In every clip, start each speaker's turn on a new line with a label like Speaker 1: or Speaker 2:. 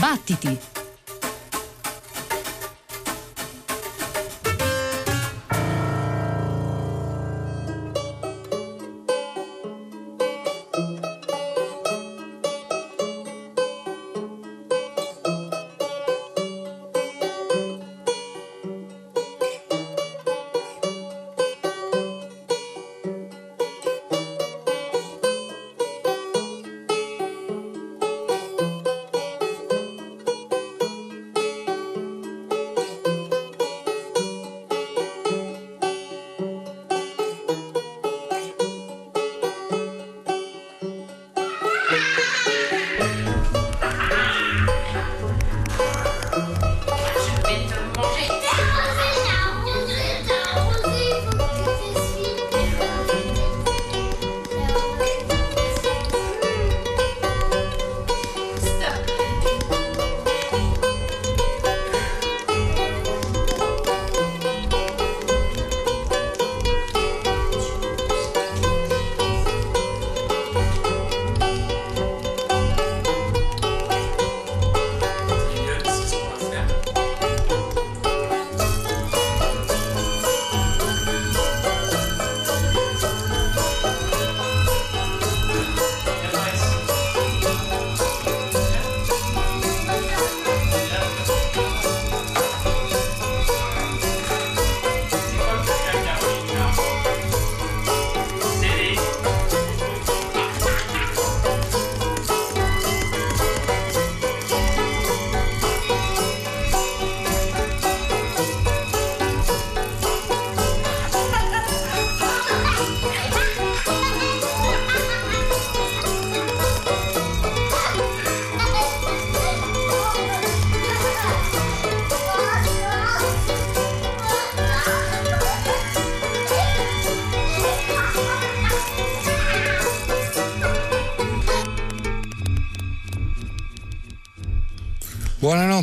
Speaker 1: Battiti!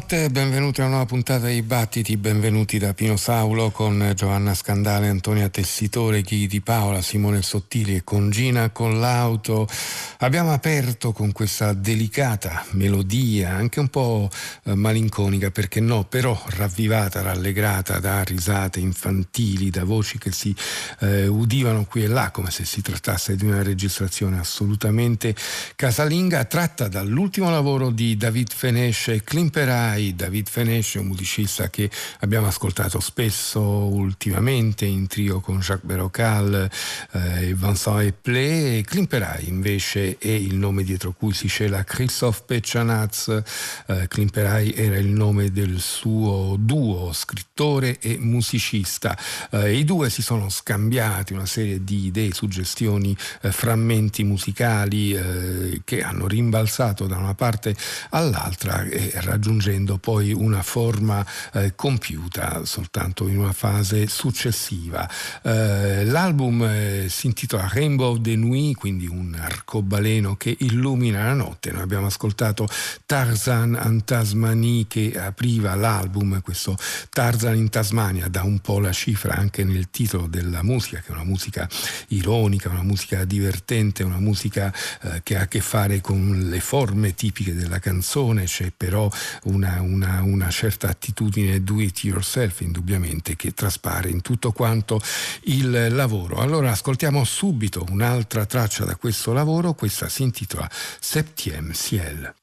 Speaker 2: Buonanotte, benvenuti a una nuova puntata di Battiti, benvenuti da Pino Saulo con Giovanna Scandale, Antonia Tessitore, Chi di Paola, Simone Sottili e con Gina con l'auto. Abbiamo aperto con questa delicata melodia, anche un po' eh, malinconica, perché no, però ravvivata, rallegrata da risate infantili, da voci che si eh, udivano qui e là, come se si trattasse di una registrazione assolutamente casalinga, tratta dall'ultimo lavoro di David Fenesce e Clint Imperai, David Fenesce, un musicista che abbiamo ascoltato spesso ultimamente in trio con Jacques Berocal eh, e Vincent Eplé. Klimperai invece è il nome dietro cui si cela Christophe Pechanaz. Eh, Klimperai era il nome del suo duo, scrittore e musicista. Eh, I due si sono scambiati una serie di idee, suggestioni, eh, frammenti musicali eh, che hanno rimbalzato da una parte all'altra e raggiungendo poi una forma eh, compiuta soltanto in una fase successiva. Eh, l'album eh, si intitola Rainbow de Nuit, quindi un arcobaleno che illumina la notte. Noi abbiamo ascoltato Tarzan in Tasmanie che apriva l'album, questo Tarzan in Tasmania dà un po' la cifra anche nel titolo della musica, che è una musica ironica, una musica divertente, una musica eh, che ha a che fare con le forme tipiche della canzone, c'è però una, una, una certa attitudine do it yourself indubbiamente che traspare in tutto quanto il lavoro. Allora ascoltiamo subito un'altra traccia da questo lavoro, questa si intitola Septième Ciel.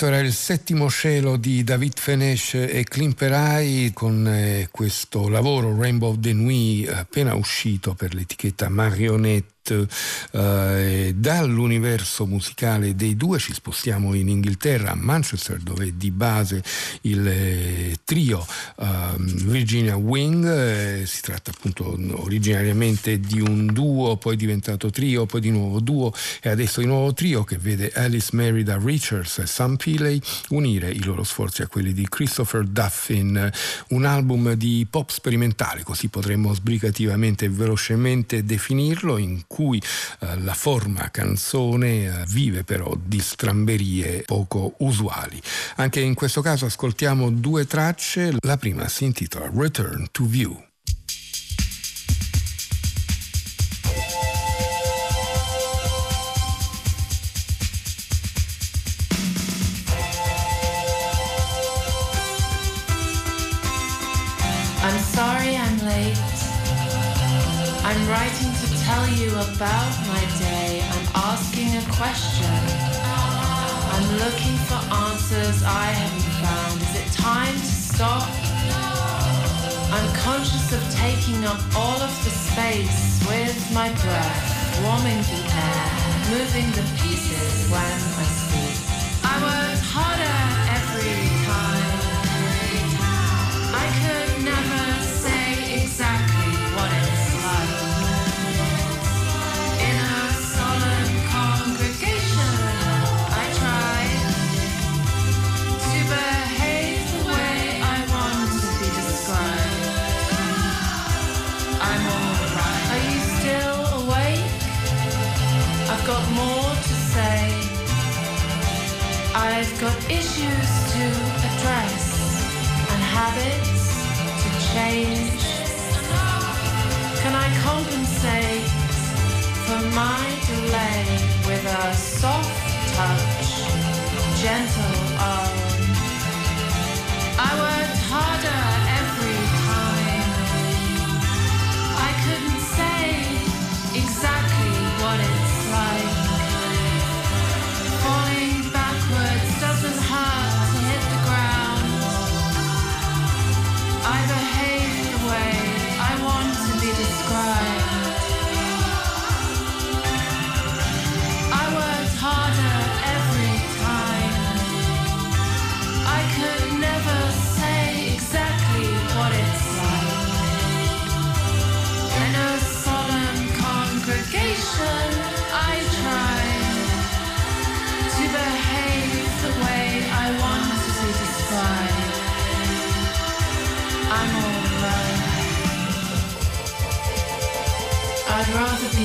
Speaker 2: Questo era il settimo cielo di David Fenesh e Klimperai con eh, questo lavoro Rainbow de Nuit appena uscito per l'etichetta Marionette. Eh, dall'universo musicale dei due ci spostiamo in Inghilterra, a Manchester, dove è di base il eh, trio eh, Virginia Wing. Eh, si tratta appunto originariamente di un duo, poi diventato trio, poi di nuovo duo e adesso di nuovo trio che vede Alice Merida Richards e Sam Peeley unire i loro sforzi a quelli di Christopher Duffin, un album di pop sperimentale, così potremmo sbrigativamente e velocemente definirlo, in cui eh, la forma canzone eh, vive però di stramberie poco usuali. Anche in questo caso ascoltiamo due tracce, la prima si intitola Return to View.
Speaker 1: I'm sorry I'm late. I'm writing to tell you about my day. I'm asking a question. I'm looking for answers I haven't found. Is it time to stop? I'm conscious of taking up all of the space with my breath, warming the air, moving the pieces when I speak. I I've got issues to address and habits to change. Can I compensate for my delay with a soft touch, gentle arm?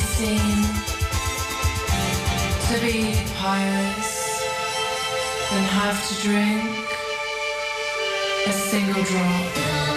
Speaker 1: seen, to be pious, than have to drink a single drop.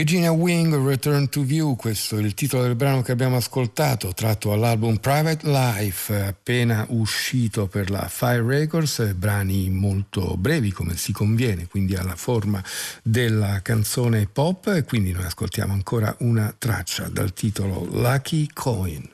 Speaker 1: Virginia Wing, Return to View, questo è il titolo del brano che abbiamo ascoltato, tratto dall'album Private Life, appena uscito per la Fire Records, brani molto brevi come si conviene, quindi alla forma della canzone pop, e quindi noi ascoltiamo ancora una traccia dal titolo Lucky Coin.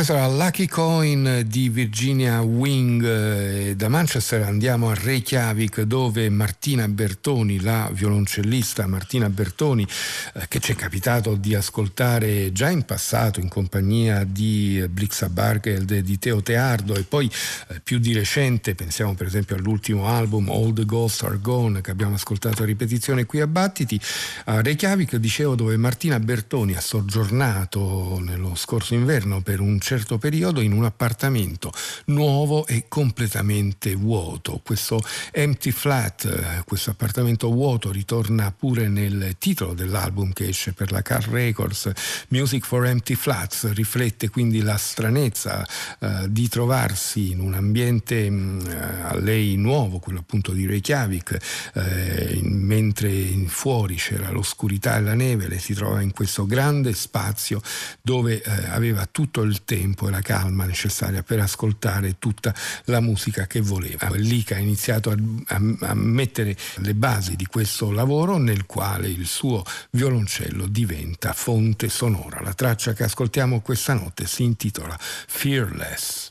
Speaker 2: Questa era Lucky Coin di Virginia Wing. Da Manchester andiamo a Reykjavik dove Martina Bertoni, la violoncellista Martina Bertoni, eh, che ci è capitato di ascoltare già in passato in compagnia di Blixa Bargeld di Teo Teardo e poi eh, più di recente, pensiamo per esempio all'ultimo album All the Ghosts Are Gone che abbiamo ascoltato a ripetizione qui a Battiti, a Reykjavik dicevo dove Martina Bertoni ha soggiornato nello scorso inverno per un certo periodo in un appartamento nuovo e completamente vuoto. Questo empty flat, eh, questo appartamento vuoto ritorna pure nel titolo dell'album che esce per la Car Records, Music for Empty Flats, riflette quindi la stranezza eh, di trovarsi in un ambiente mh, mm, a lei nuovo, quello appunto di Reykjavik, eh, mentre fuori c'era l'oscurità e la neve, lei si trova in questo grande spazio dove eh, aveva tutto il tempo e la calma necessaria per ascoltare tutta la musica che voleva. Che ha iniziato a, a, a mettere le basi di questo lavoro nel quale il suo violoncello diventa fonte sonora. La traccia che ascoltiamo questa notte si intitola Fearless.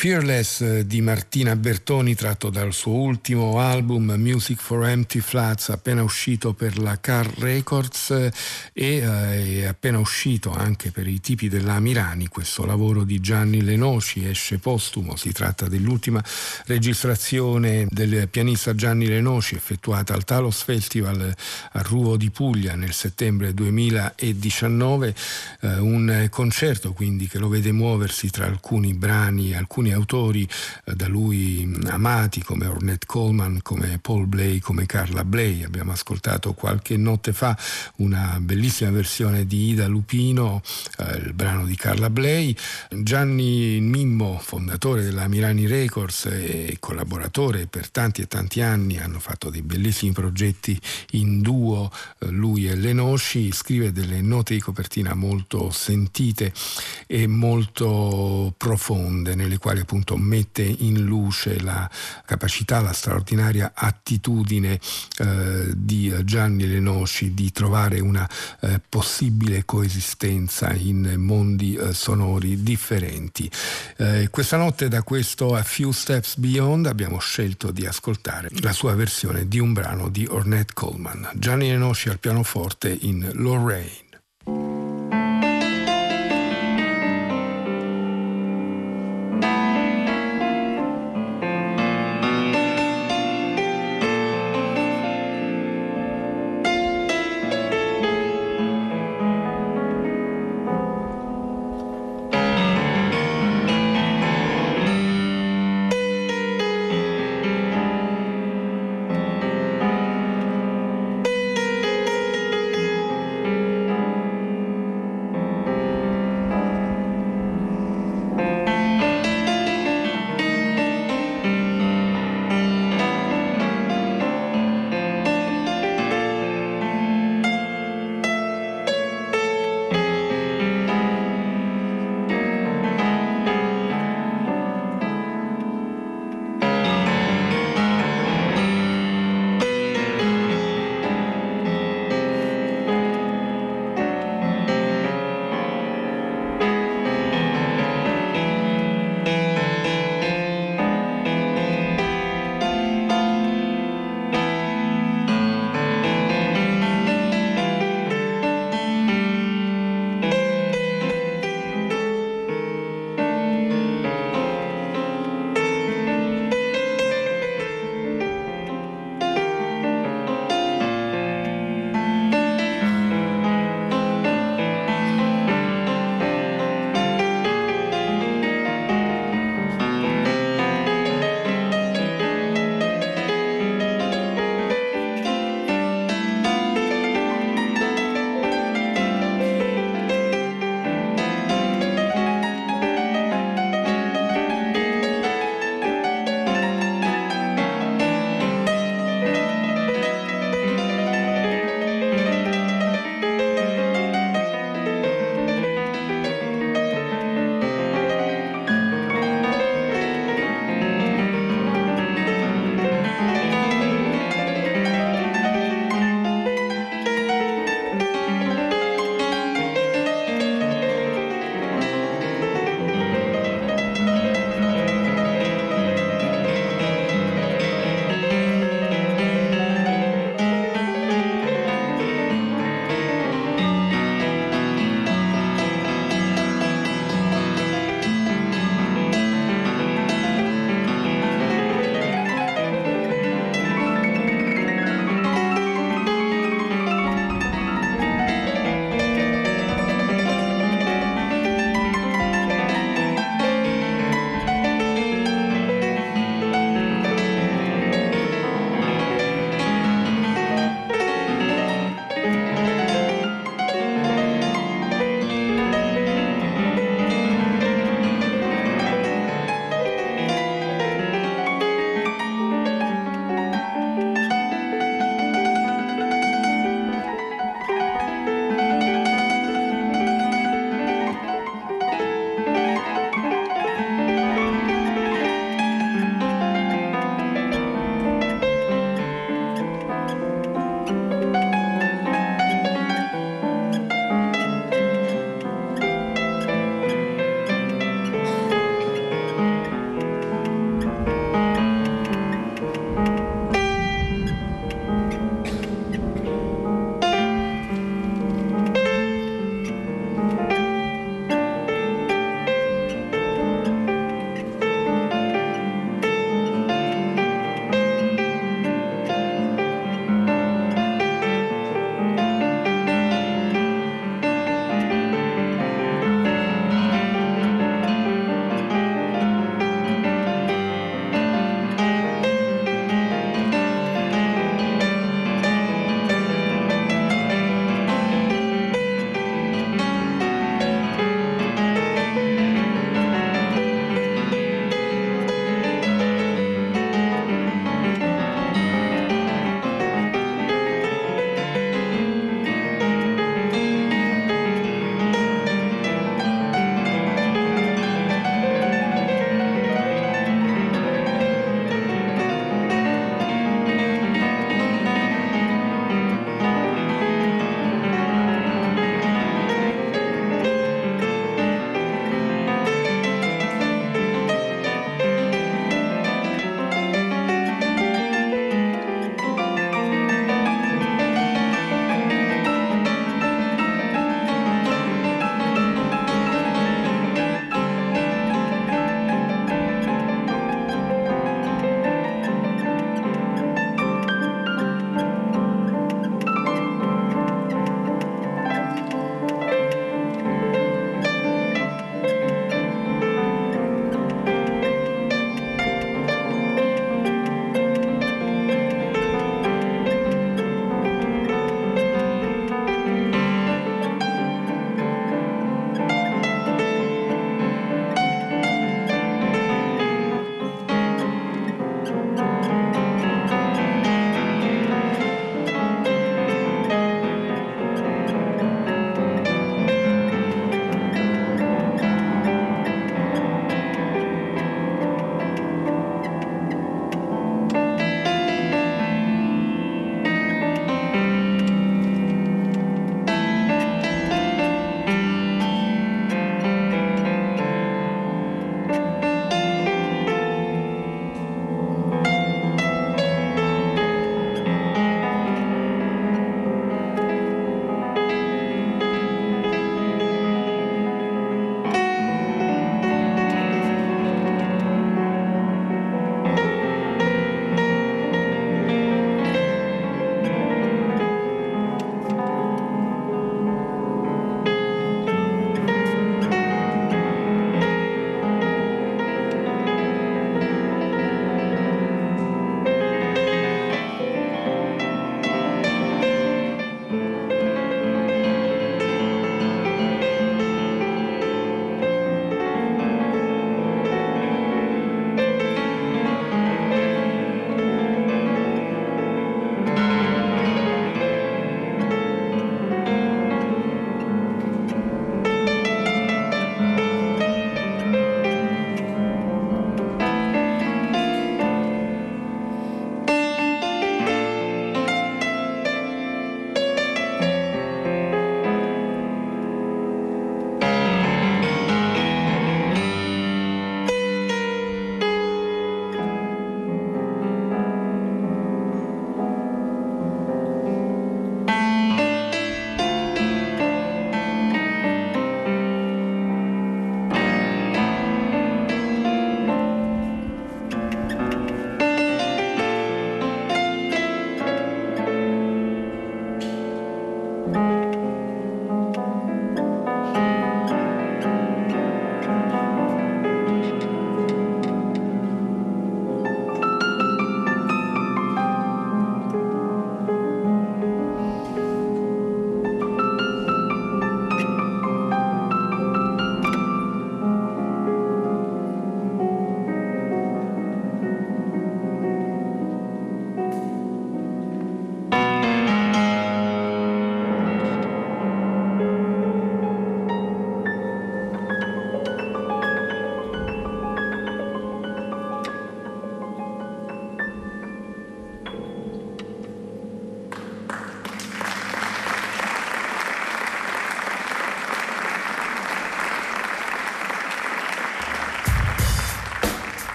Speaker 2: Fearless eh, di Martina Bertoni tratto dal suo ultimo album Music for Empty Flats appena uscito per la Car Records eh, e eh, appena uscito anche per i tipi della Mirani questo lavoro di Gianni Lenoci esce postumo si tratta dell'ultima registrazione del pianista Gianni Lenoci effettuata al Talos Festival a Ruvo di Puglia nel settembre 2019 un concerto quindi che lo vede muoversi tra alcuni brani alcuni alcuni autori eh, da lui amati come Ornette Coleman, come Paul Blay, come Carla Blay. Abbiamo ascoltato qualche notte fa una bellissima versione di Ida Lupino, eh, il brano di Carla Blay. Gianni Mimmo, fondatore della Milani Records e collaboratore per tanti e tanti anni, hanno fatto dei bellissimi progetti in duo, eh, lui e Lenosci, scrive delle note di copertina molto sentite e molto profonde, nelle quali quale appunto mette in luce la capacità, la straordinaria attitudine eh, di Gianni Lenosci di trovare una eh, possibile coesistenza in mondi eh, sonori differenti. Eh, questa notte da questo A Few Steps Beyond abbiamo scelto di ascoltare la sua versione di un brano di Ornette Coleman. Gianni Lenosci al pianoforte in Lorraine.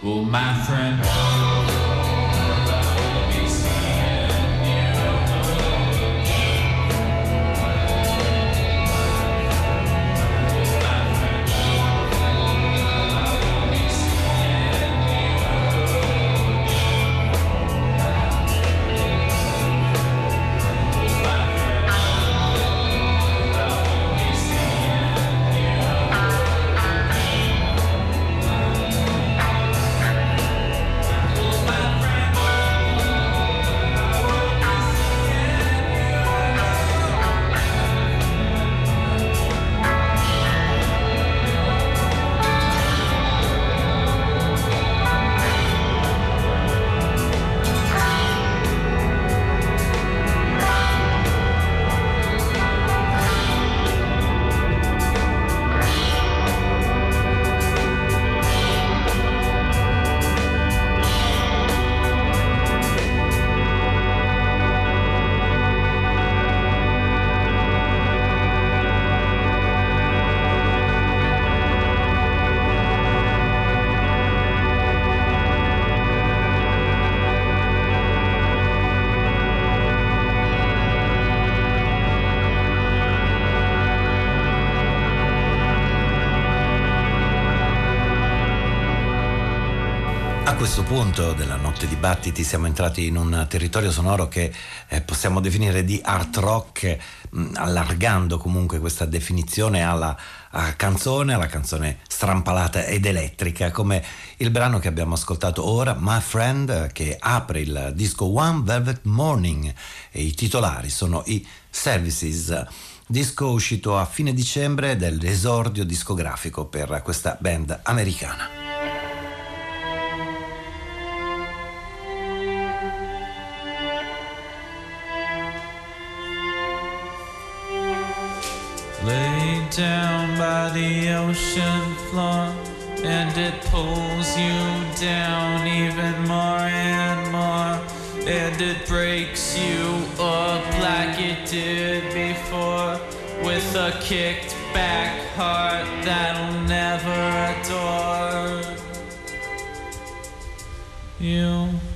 Speaker 2: Well, my friend.
Speaker 3: Questo punto della notte dibattiti siamo entrati in un territorio sonoro che eh, possiamo definire di art rock, mh, mm, allargando comunque questa definizione alla canzone, alla canzone strampalata ed elettrica, come il brano che abbiamo ascoltato ora, My Friend, che apre il disco One Velvet Morning e i titolari sono i Services disco uscito a fine dicembre dell'esordio discografico per questa band americana.
Speaker 4: Down by the ocean floor, and it pulls you down even more and more. And it breaks you up like it did before, with a kicked back heart that'll never adore you.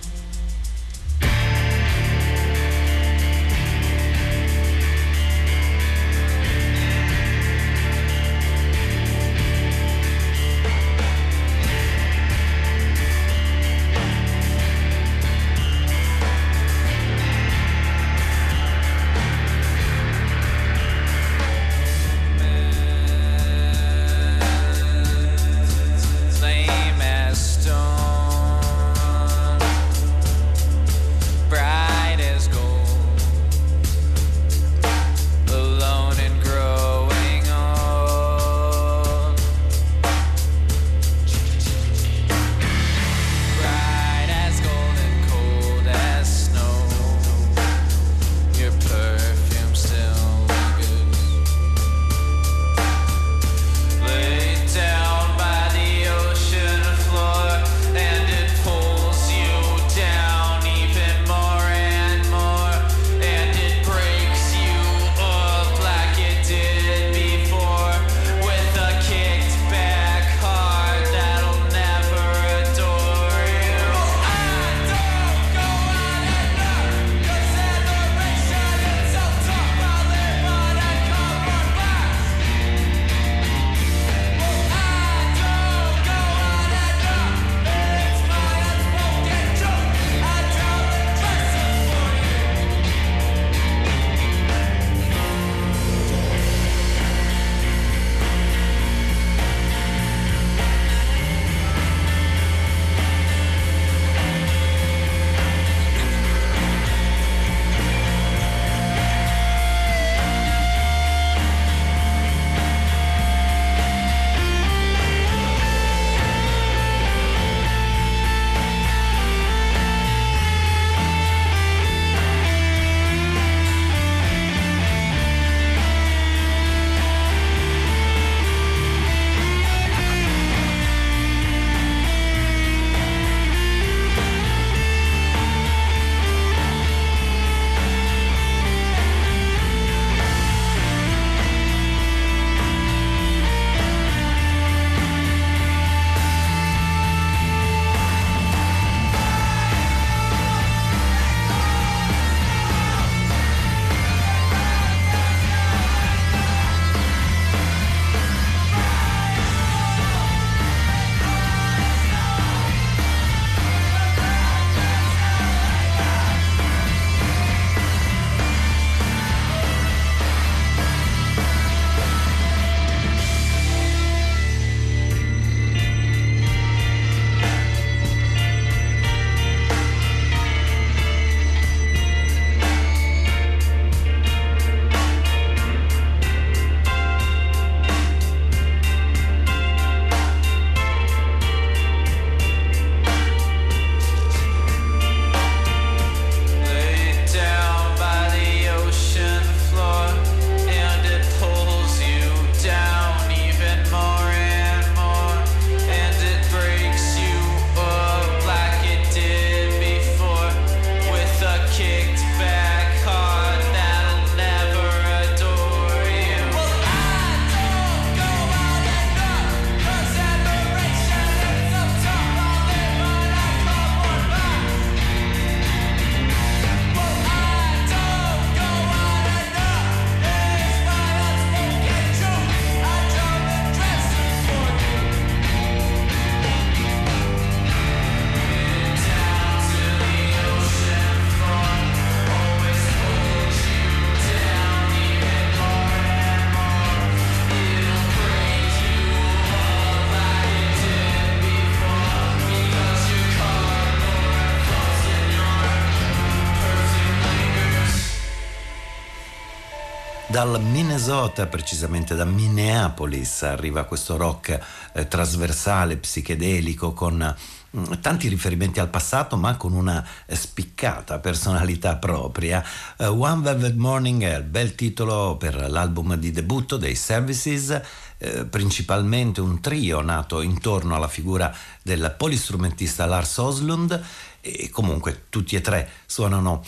Speaker 3: Dal Minnesota, precisamente da Minneapolis, arriva questo rock eh, trasversale, psichedelico, con mm, tanti riferimenti al passato ma con una spiccata personalità propria. Uh, One Velvet Morning è il bel titolo per l'album di debutto dei Services, eh, principalmente un trio nato intorno alla figura del polistrumentista Lars Oslund e comunque tutti e tre suonano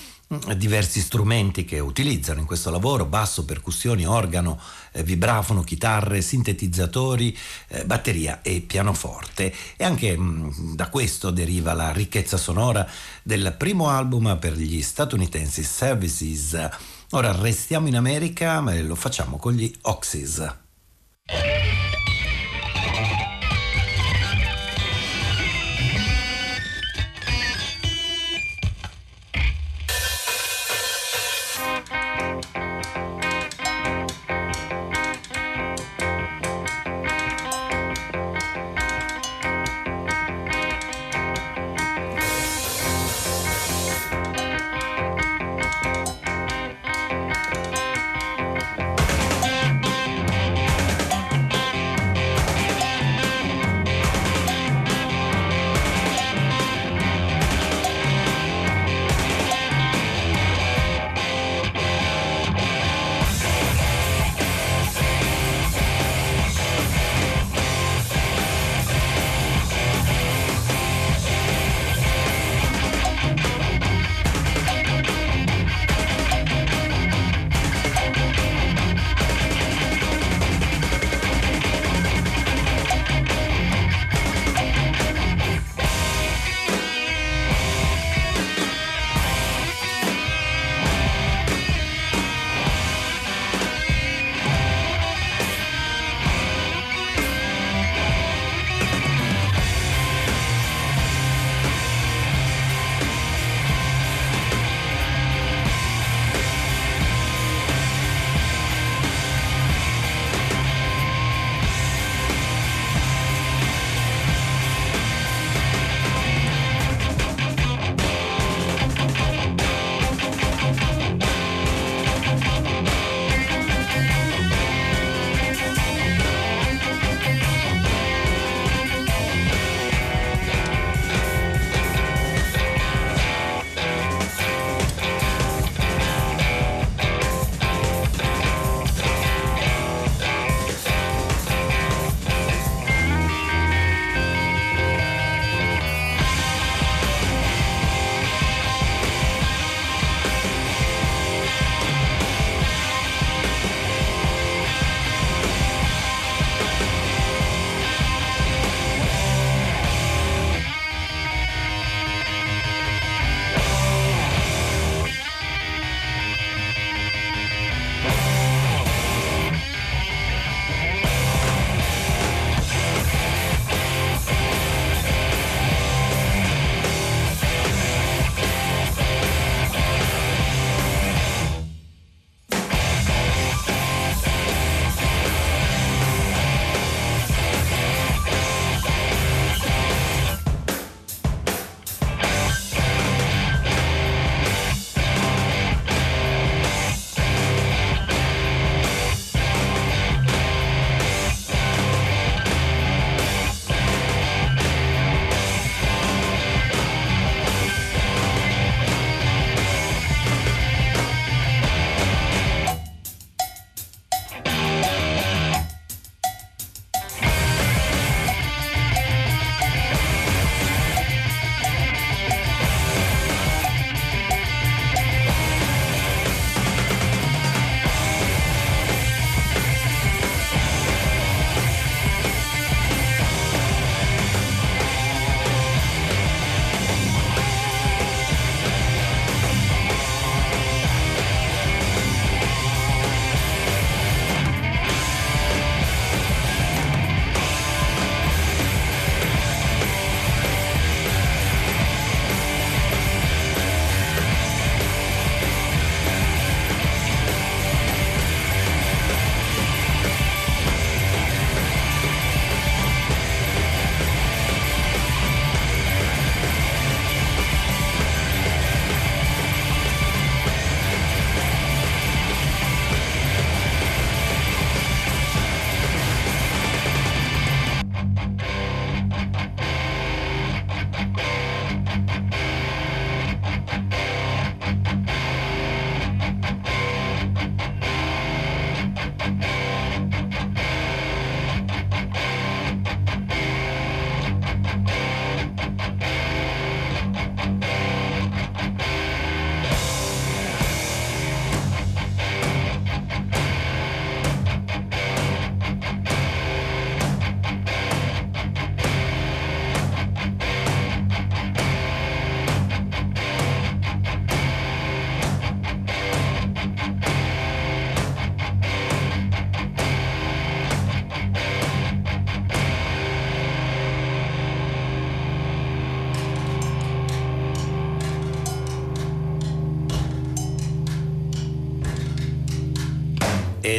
Speaker 3: diversi strumenti che utilizzano in questo lavoro, basso, percussioni, organo, eh, vibrafono, chitarre, sintetizzatori, eh, batteria e pianoforte. E anche mh, mm, da questo deriva la ricchezza sonora del primo album per gli statunitensi Services. Ora restiamo in America, ma lo facciamo con gli Oxys.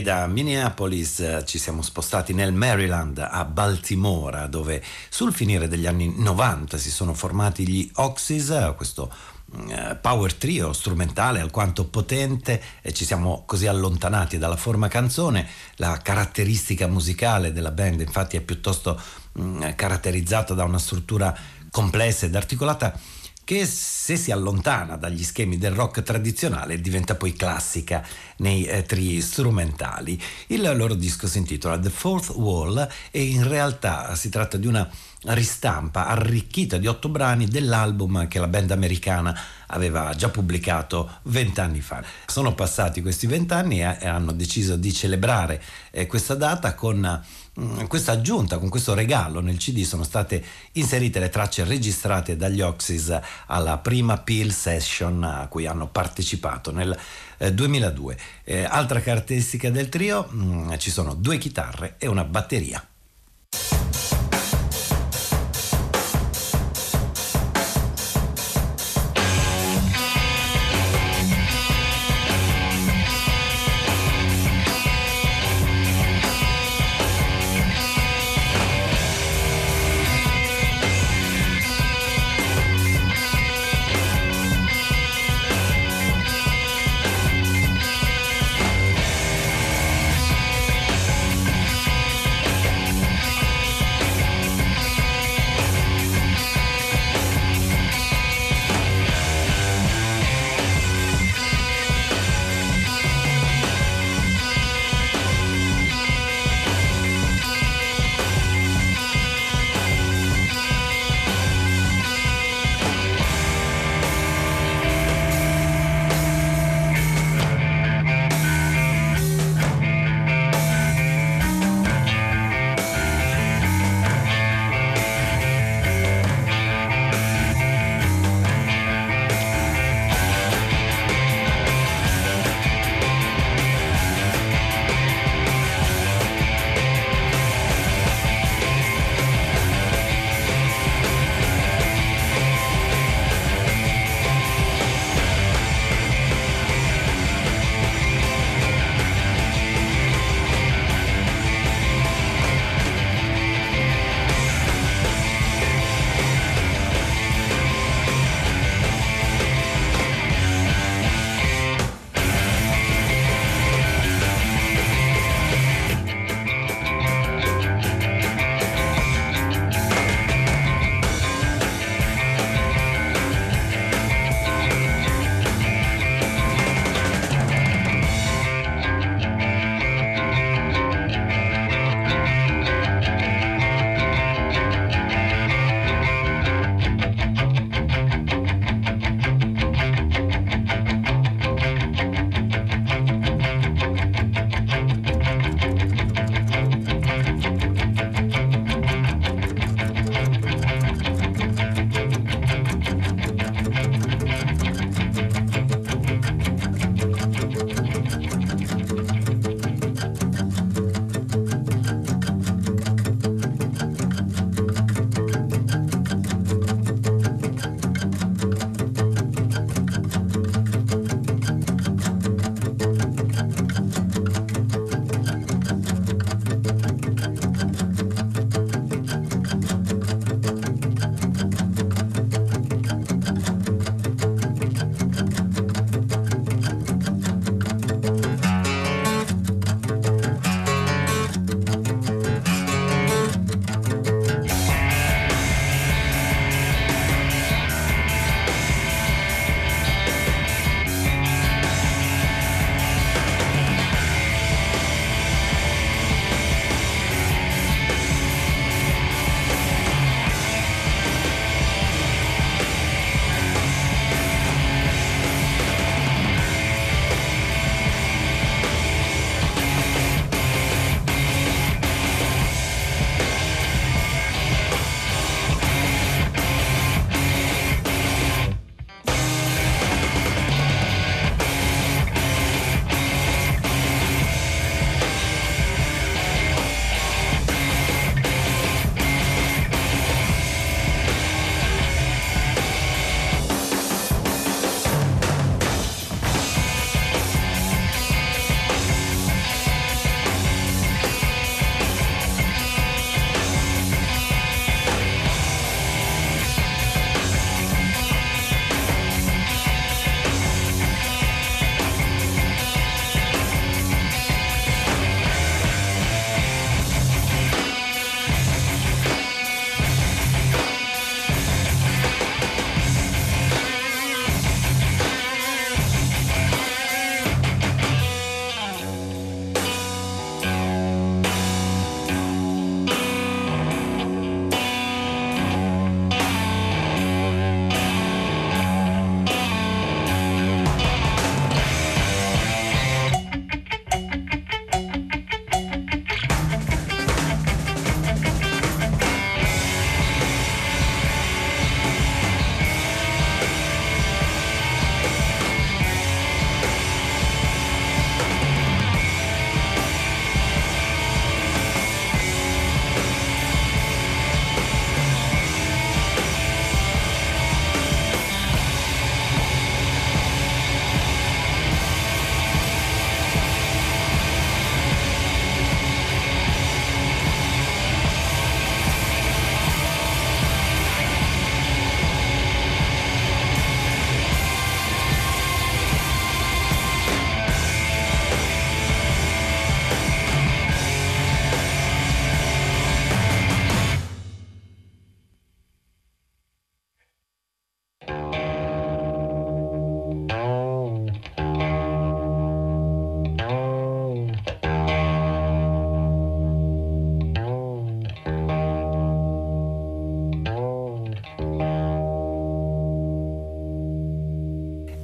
Speaker 3: Da Minneapolis eh, ci siamo spostati nel Maryland a Baltimora, dove sul finire degli anni 90 si sono formati gli Oxys, questo eh, power trio strumentale alquanto potente e ci siamo così allontanati dalla forma canzone. La caratteristica musicale della band infatti è piuttosto mm, caratterizzata da una struttura complessa ed articolata che se si allontana dagli schemi del rock tradizionale diventa poi classica nei eh, tri strumentali. Il loro disco si intitola The Fourth Wall e in realtà si tratta di una ristampa arricchita di otto brani dell'album che la band americana aveva già pubblicato vent'anni fa. Sono passati questi vent'anni e hanno deciso di celebrare eh, questa data con questa aggiunta, con questo regalo nel CD sono state inserite le tracce registrate dagli Oxys alla prima Peel Session a cui hanno partecipato nel 2002. Eh, altra caratteristica del trio, mm, ci sono due chitarre e una batteria.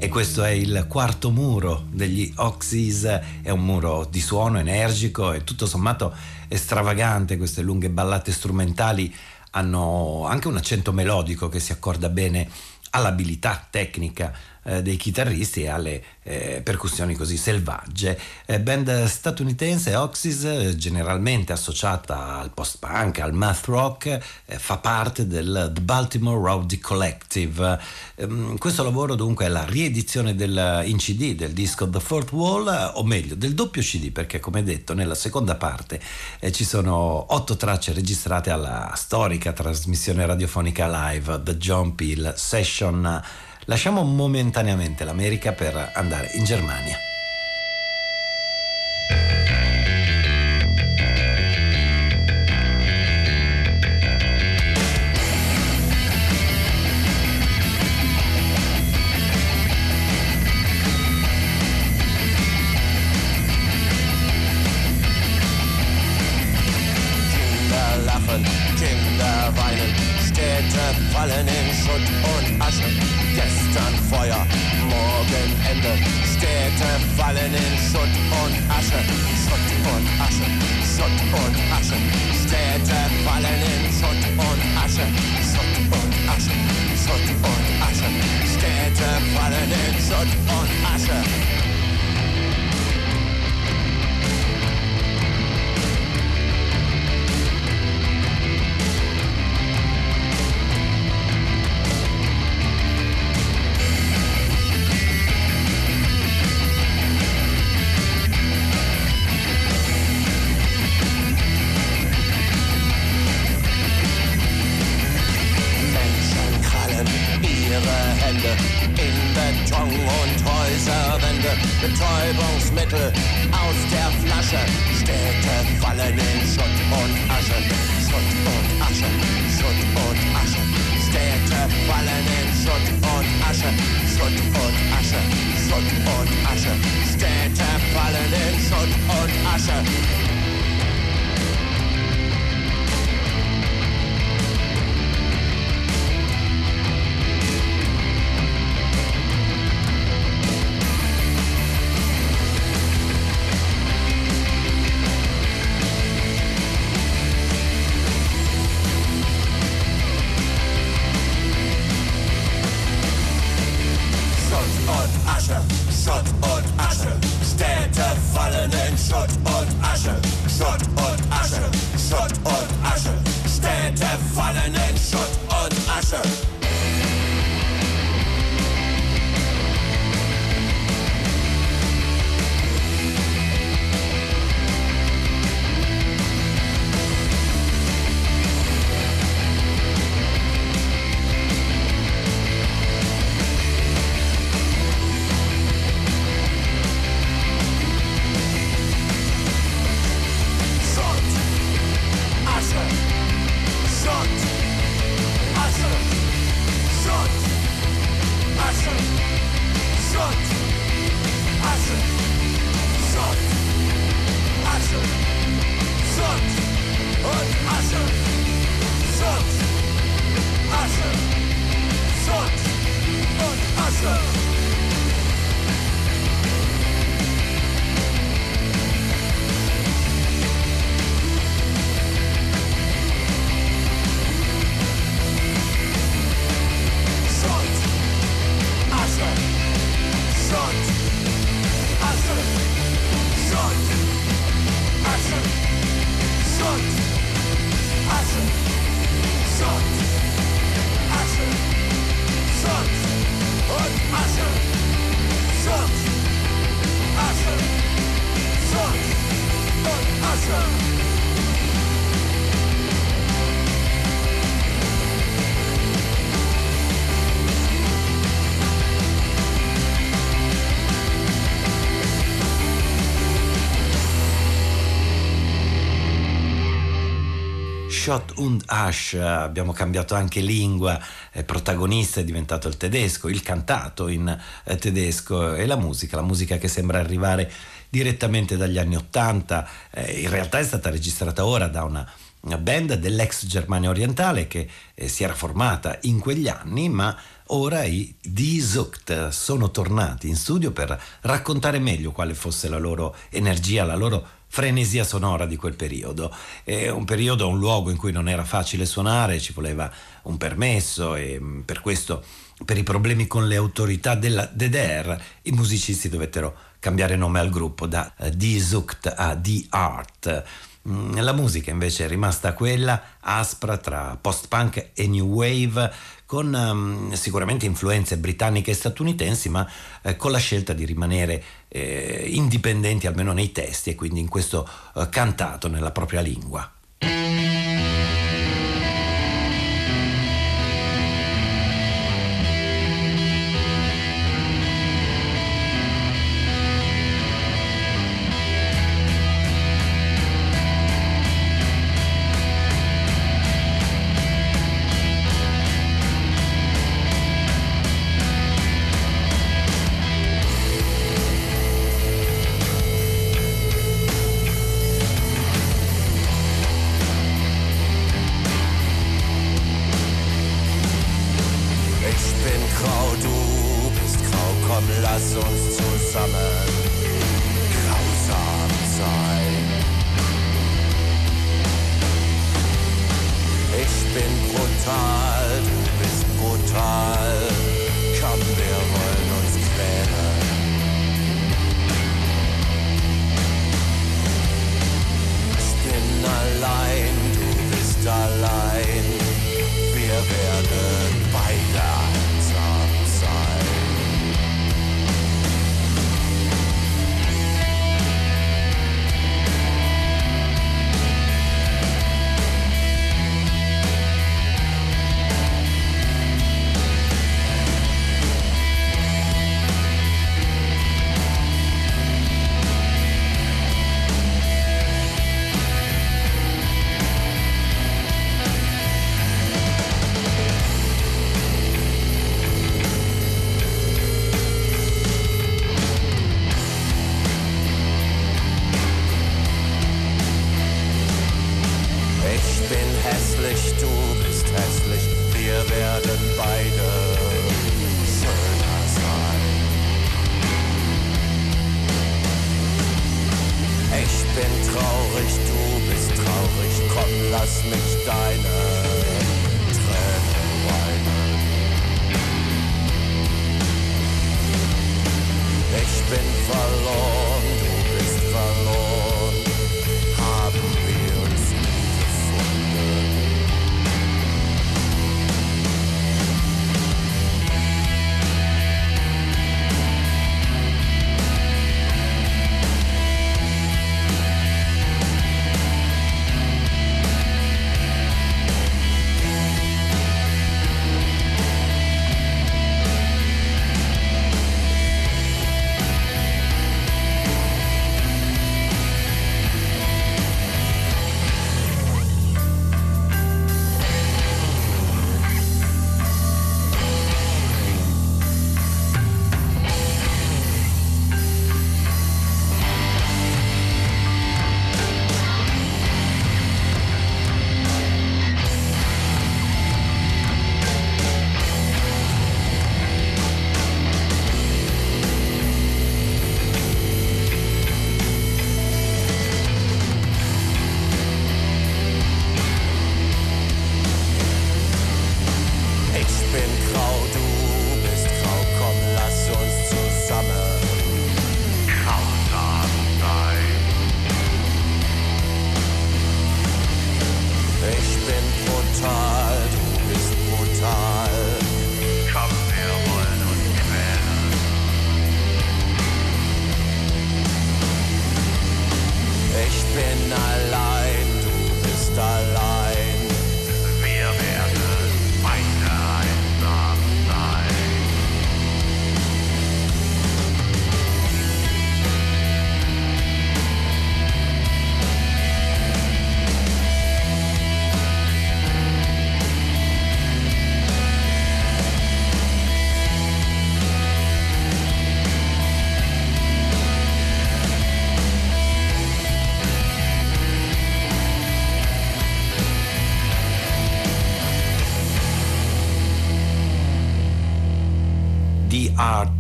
Speaker 5: E questo è il quarto muro degli Oxys, è un muro di suono energico e tutto sommato estravagante, queste lunghe ballate strumentali hanno anche un accento melodico che si accorda bene all'abilità tecnica eh, dei chitarristi e alle eh, percussioni così selvagge. Eh, band statunitense Oxys, eh, generalmente associata al post-punk, al math rock, eh, fa parte del The Baltimore Rowdy Collective. Ehm, questo lavoro dunque è la riedizione del, in CD del disco The Fourth Wall, o meglio del doppio CD, perché come detto nella seconda parte ci sono otto tracce registrate alla storica trasmissione radiofonica live The John Peel Session. Lasciamo momentaneamente l'America per andare in Germania. Shot und Ash, abbiamo cambiato anche lingua, il protagonista è diventato il tedesco, il cantato in eh, tedesco e la musica, la musica che sembra arrivare direttamente dagli anni Ottanta, eh, in realtà è stata registrata ora da una band dell'ex Germania orientale che eh, si era formata in quegli anni, ma ora i Die Zucht sono tornati in studio per raccontare meglio quale fosse la loro energia, la loro frenesia sonora di quel periodo. È un periodo, un luogo in cui non era facile suonare, ci voleva un permesso e mm, per questo, per i problemi con le autorità della DDR, i musicisti dovettero cambiare nome al gruppo da uh, Die Zucht a Die Art. Mm, la musica invece è rimasta quella aspra tra post-punk e new wave con um, sicuramente influenze britanniche e statunitensi, ma eh, con la scelta di rimanere eh, indipendenti almeno nei testi e quindi in questo eh, cantato nella propria lingua.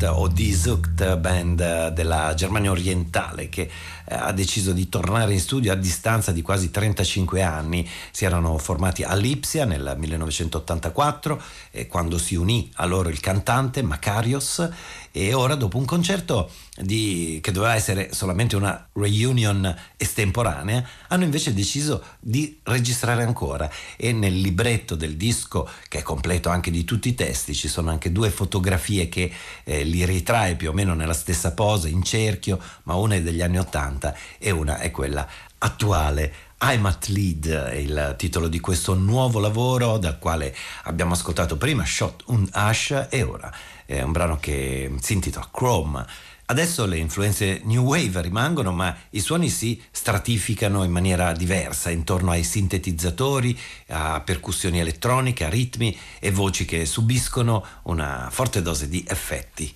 Speaker 3: O Die Zucht Band della Germania orientale che eh, ha deciso di tornare in studio a distanza di quasi 35 anni. Si erano formati a Lipsia nel 1984 e quando si unì a loro il cantante Makarios e ora dopo un concerto di, che doveva essere solamente una reunion estemporanea hanno invece deciso di registrare ancora. E nel libretto del disco che è completo anche di tutti i testi ci sono anche due fotografie che eh, li ritrae più o meno nella stessa pose in cerchio ma una è degli anni 80 e una è quella attuale. I'm at Lead il titolo di questo nuovo lavoro dal quale abbiamo ascoltato prima Shot und Ash e ora è un brano che si intitola Chrome. Adesso le influenze new wave rimangono, ma i suoni si stratificano in maniera diversa intorno ai sintetizzatori, a percussioni elettroniche, a ritmi e voci che subiscono una forte dose di effetti.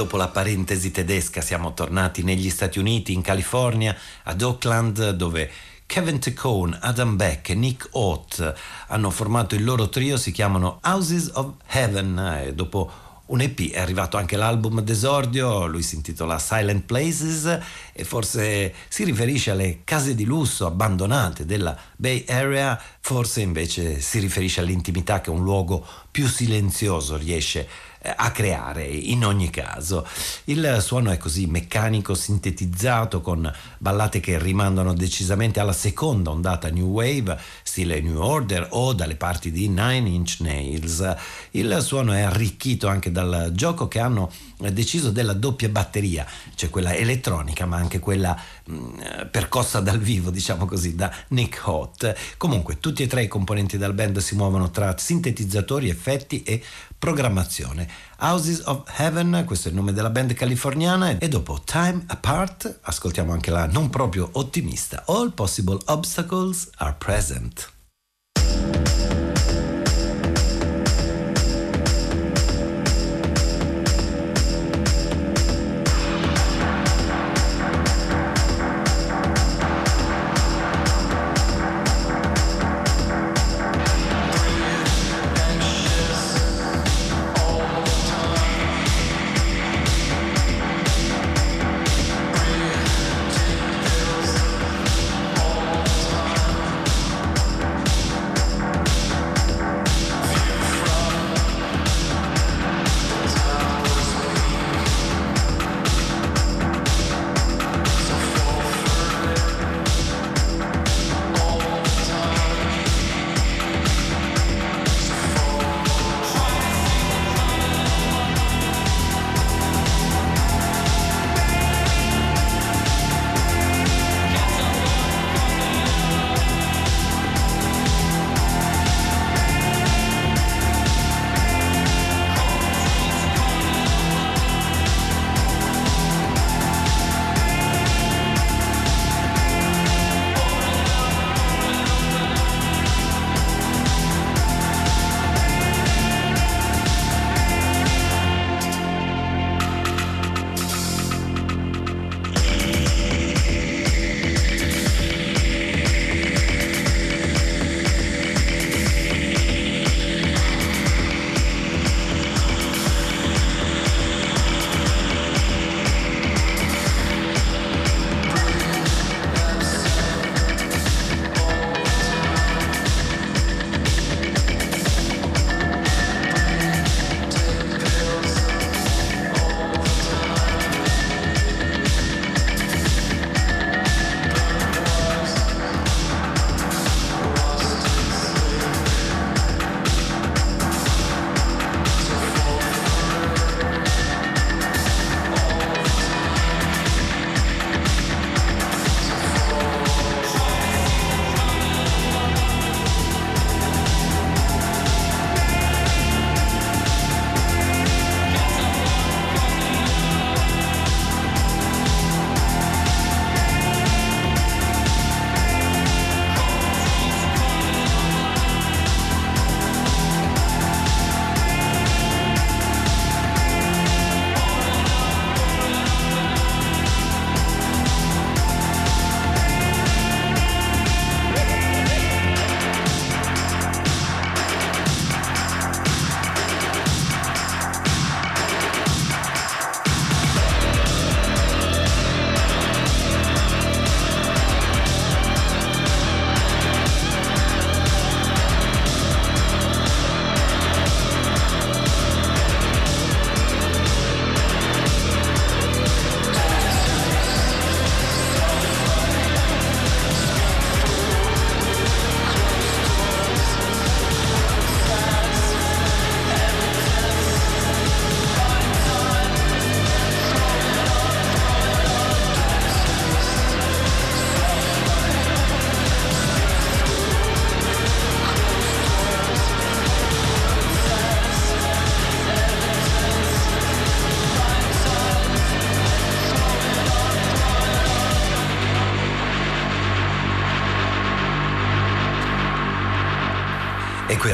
Speaker 3: Dopo la parentesi tedesca siamo tornati negli Stati Uniti, in California, ad Oakland, dove Kevin Tacone, Adam Beck e Nick Ott hanno formato il loro trio, si chiamano Houses of Heaven e dopo un EP, è arrivato anche l'album d'esordio, lui si intitola Silent Places e forse si riferisce alle case di lusso abbandonate della Bay Area, forse invece si riferisce all'intimità che un luogo più silenzioso riesce a a creare in ogni caso. Il suono è così meccanico, sintetizzato con ballate che rimandano decisamente alla seconda ondata New Wave, stile New Order o dalle parti di Nine Inch Nails. Il suono è arricchito anche dal gioco che hanno deciso della doppia batteria, cioè quella elettronica ma anche quella mm, percossa dal vivo, diciamo così, da Nick Hot. Comunque tutti e tre i componenti del band si muovono tra sintetizzatori, effetti e programmazione. Houses of Heaven, questo è il nome della band californiana, e dopo Time Apart ascoltiamo anche la non proprio ottimista All Possible Obstacles Are Present.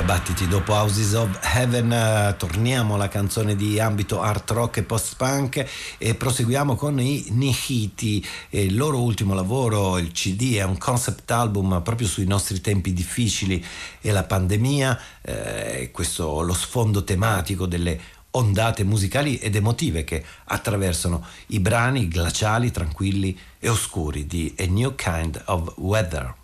Speaker 3: Battiti dopo Houses of Heaven uh, torniamo alla canzone di ambito art rock e post punk e proseguiamo con i Nihiti il loro ultimo lavoro il CD è un concept album proprio sui nostri tempi difficili e la pandemia eh, questo lo sfondo tematico delle
Speaker 6: ondate musicali ed emotive che attraversano i brani glaciali, tranquilli e oscuri di A New Kind of Weather.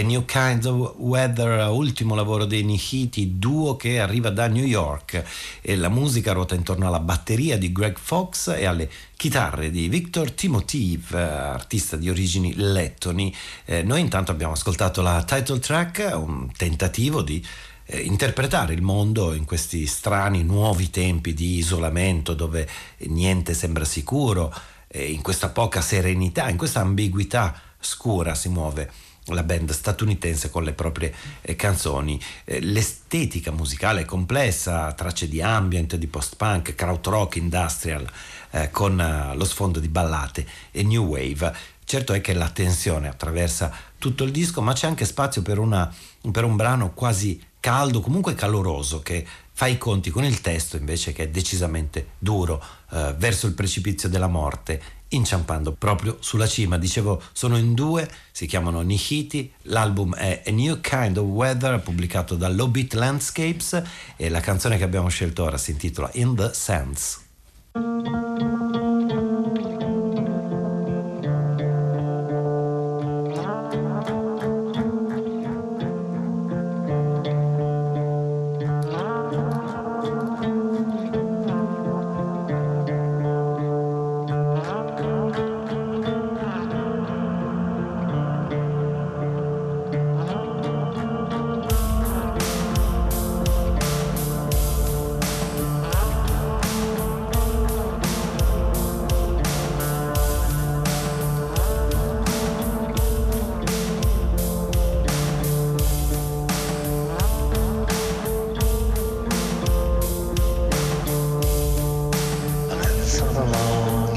Speaker 3: A New Kind of Weather, ultimo lavoro dei Nihiti, duo che arriva da New York e la musica ruota intorno alla batteria di Greg Fox e alle chitarre di Victor Timotiv, artista di origini lettoni. Eh, noi intanto abbiamo ascoltato la title track, un tentativo di eh, interpretare il mondo in questi strani nuovi tempi di isolamento dove niente sembra sicuro, in questa poca serenità, in questa ambiguità scura si muove la band statunitense con le proprie eh, canzoni. Eh, l'estetica musicale è complessa, tracce di ambient, di post-punk, krautrock, industrial, eh, con eh, lo sfondo di ballate e new wave. Certo è che la tensione attraversa tutto il disco, ma c'è anche spazio per, una, per un brano quasi caldo, comunque caloroso, che fa i conti con il testo invece che è decisamente duro, eh, verso il precipizio della morte, inciampando proprio sulla cima. Dicevo, sono in due, si chiamano Nihiti, l'album è A New Kind of Weather, pubblicato da Low Beat Landscapes e la canzone che abbiamo scelto ora si intitola In the alone.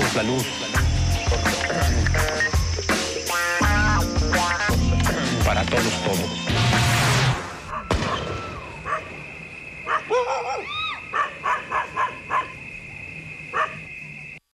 Speaker 7: todos la luz.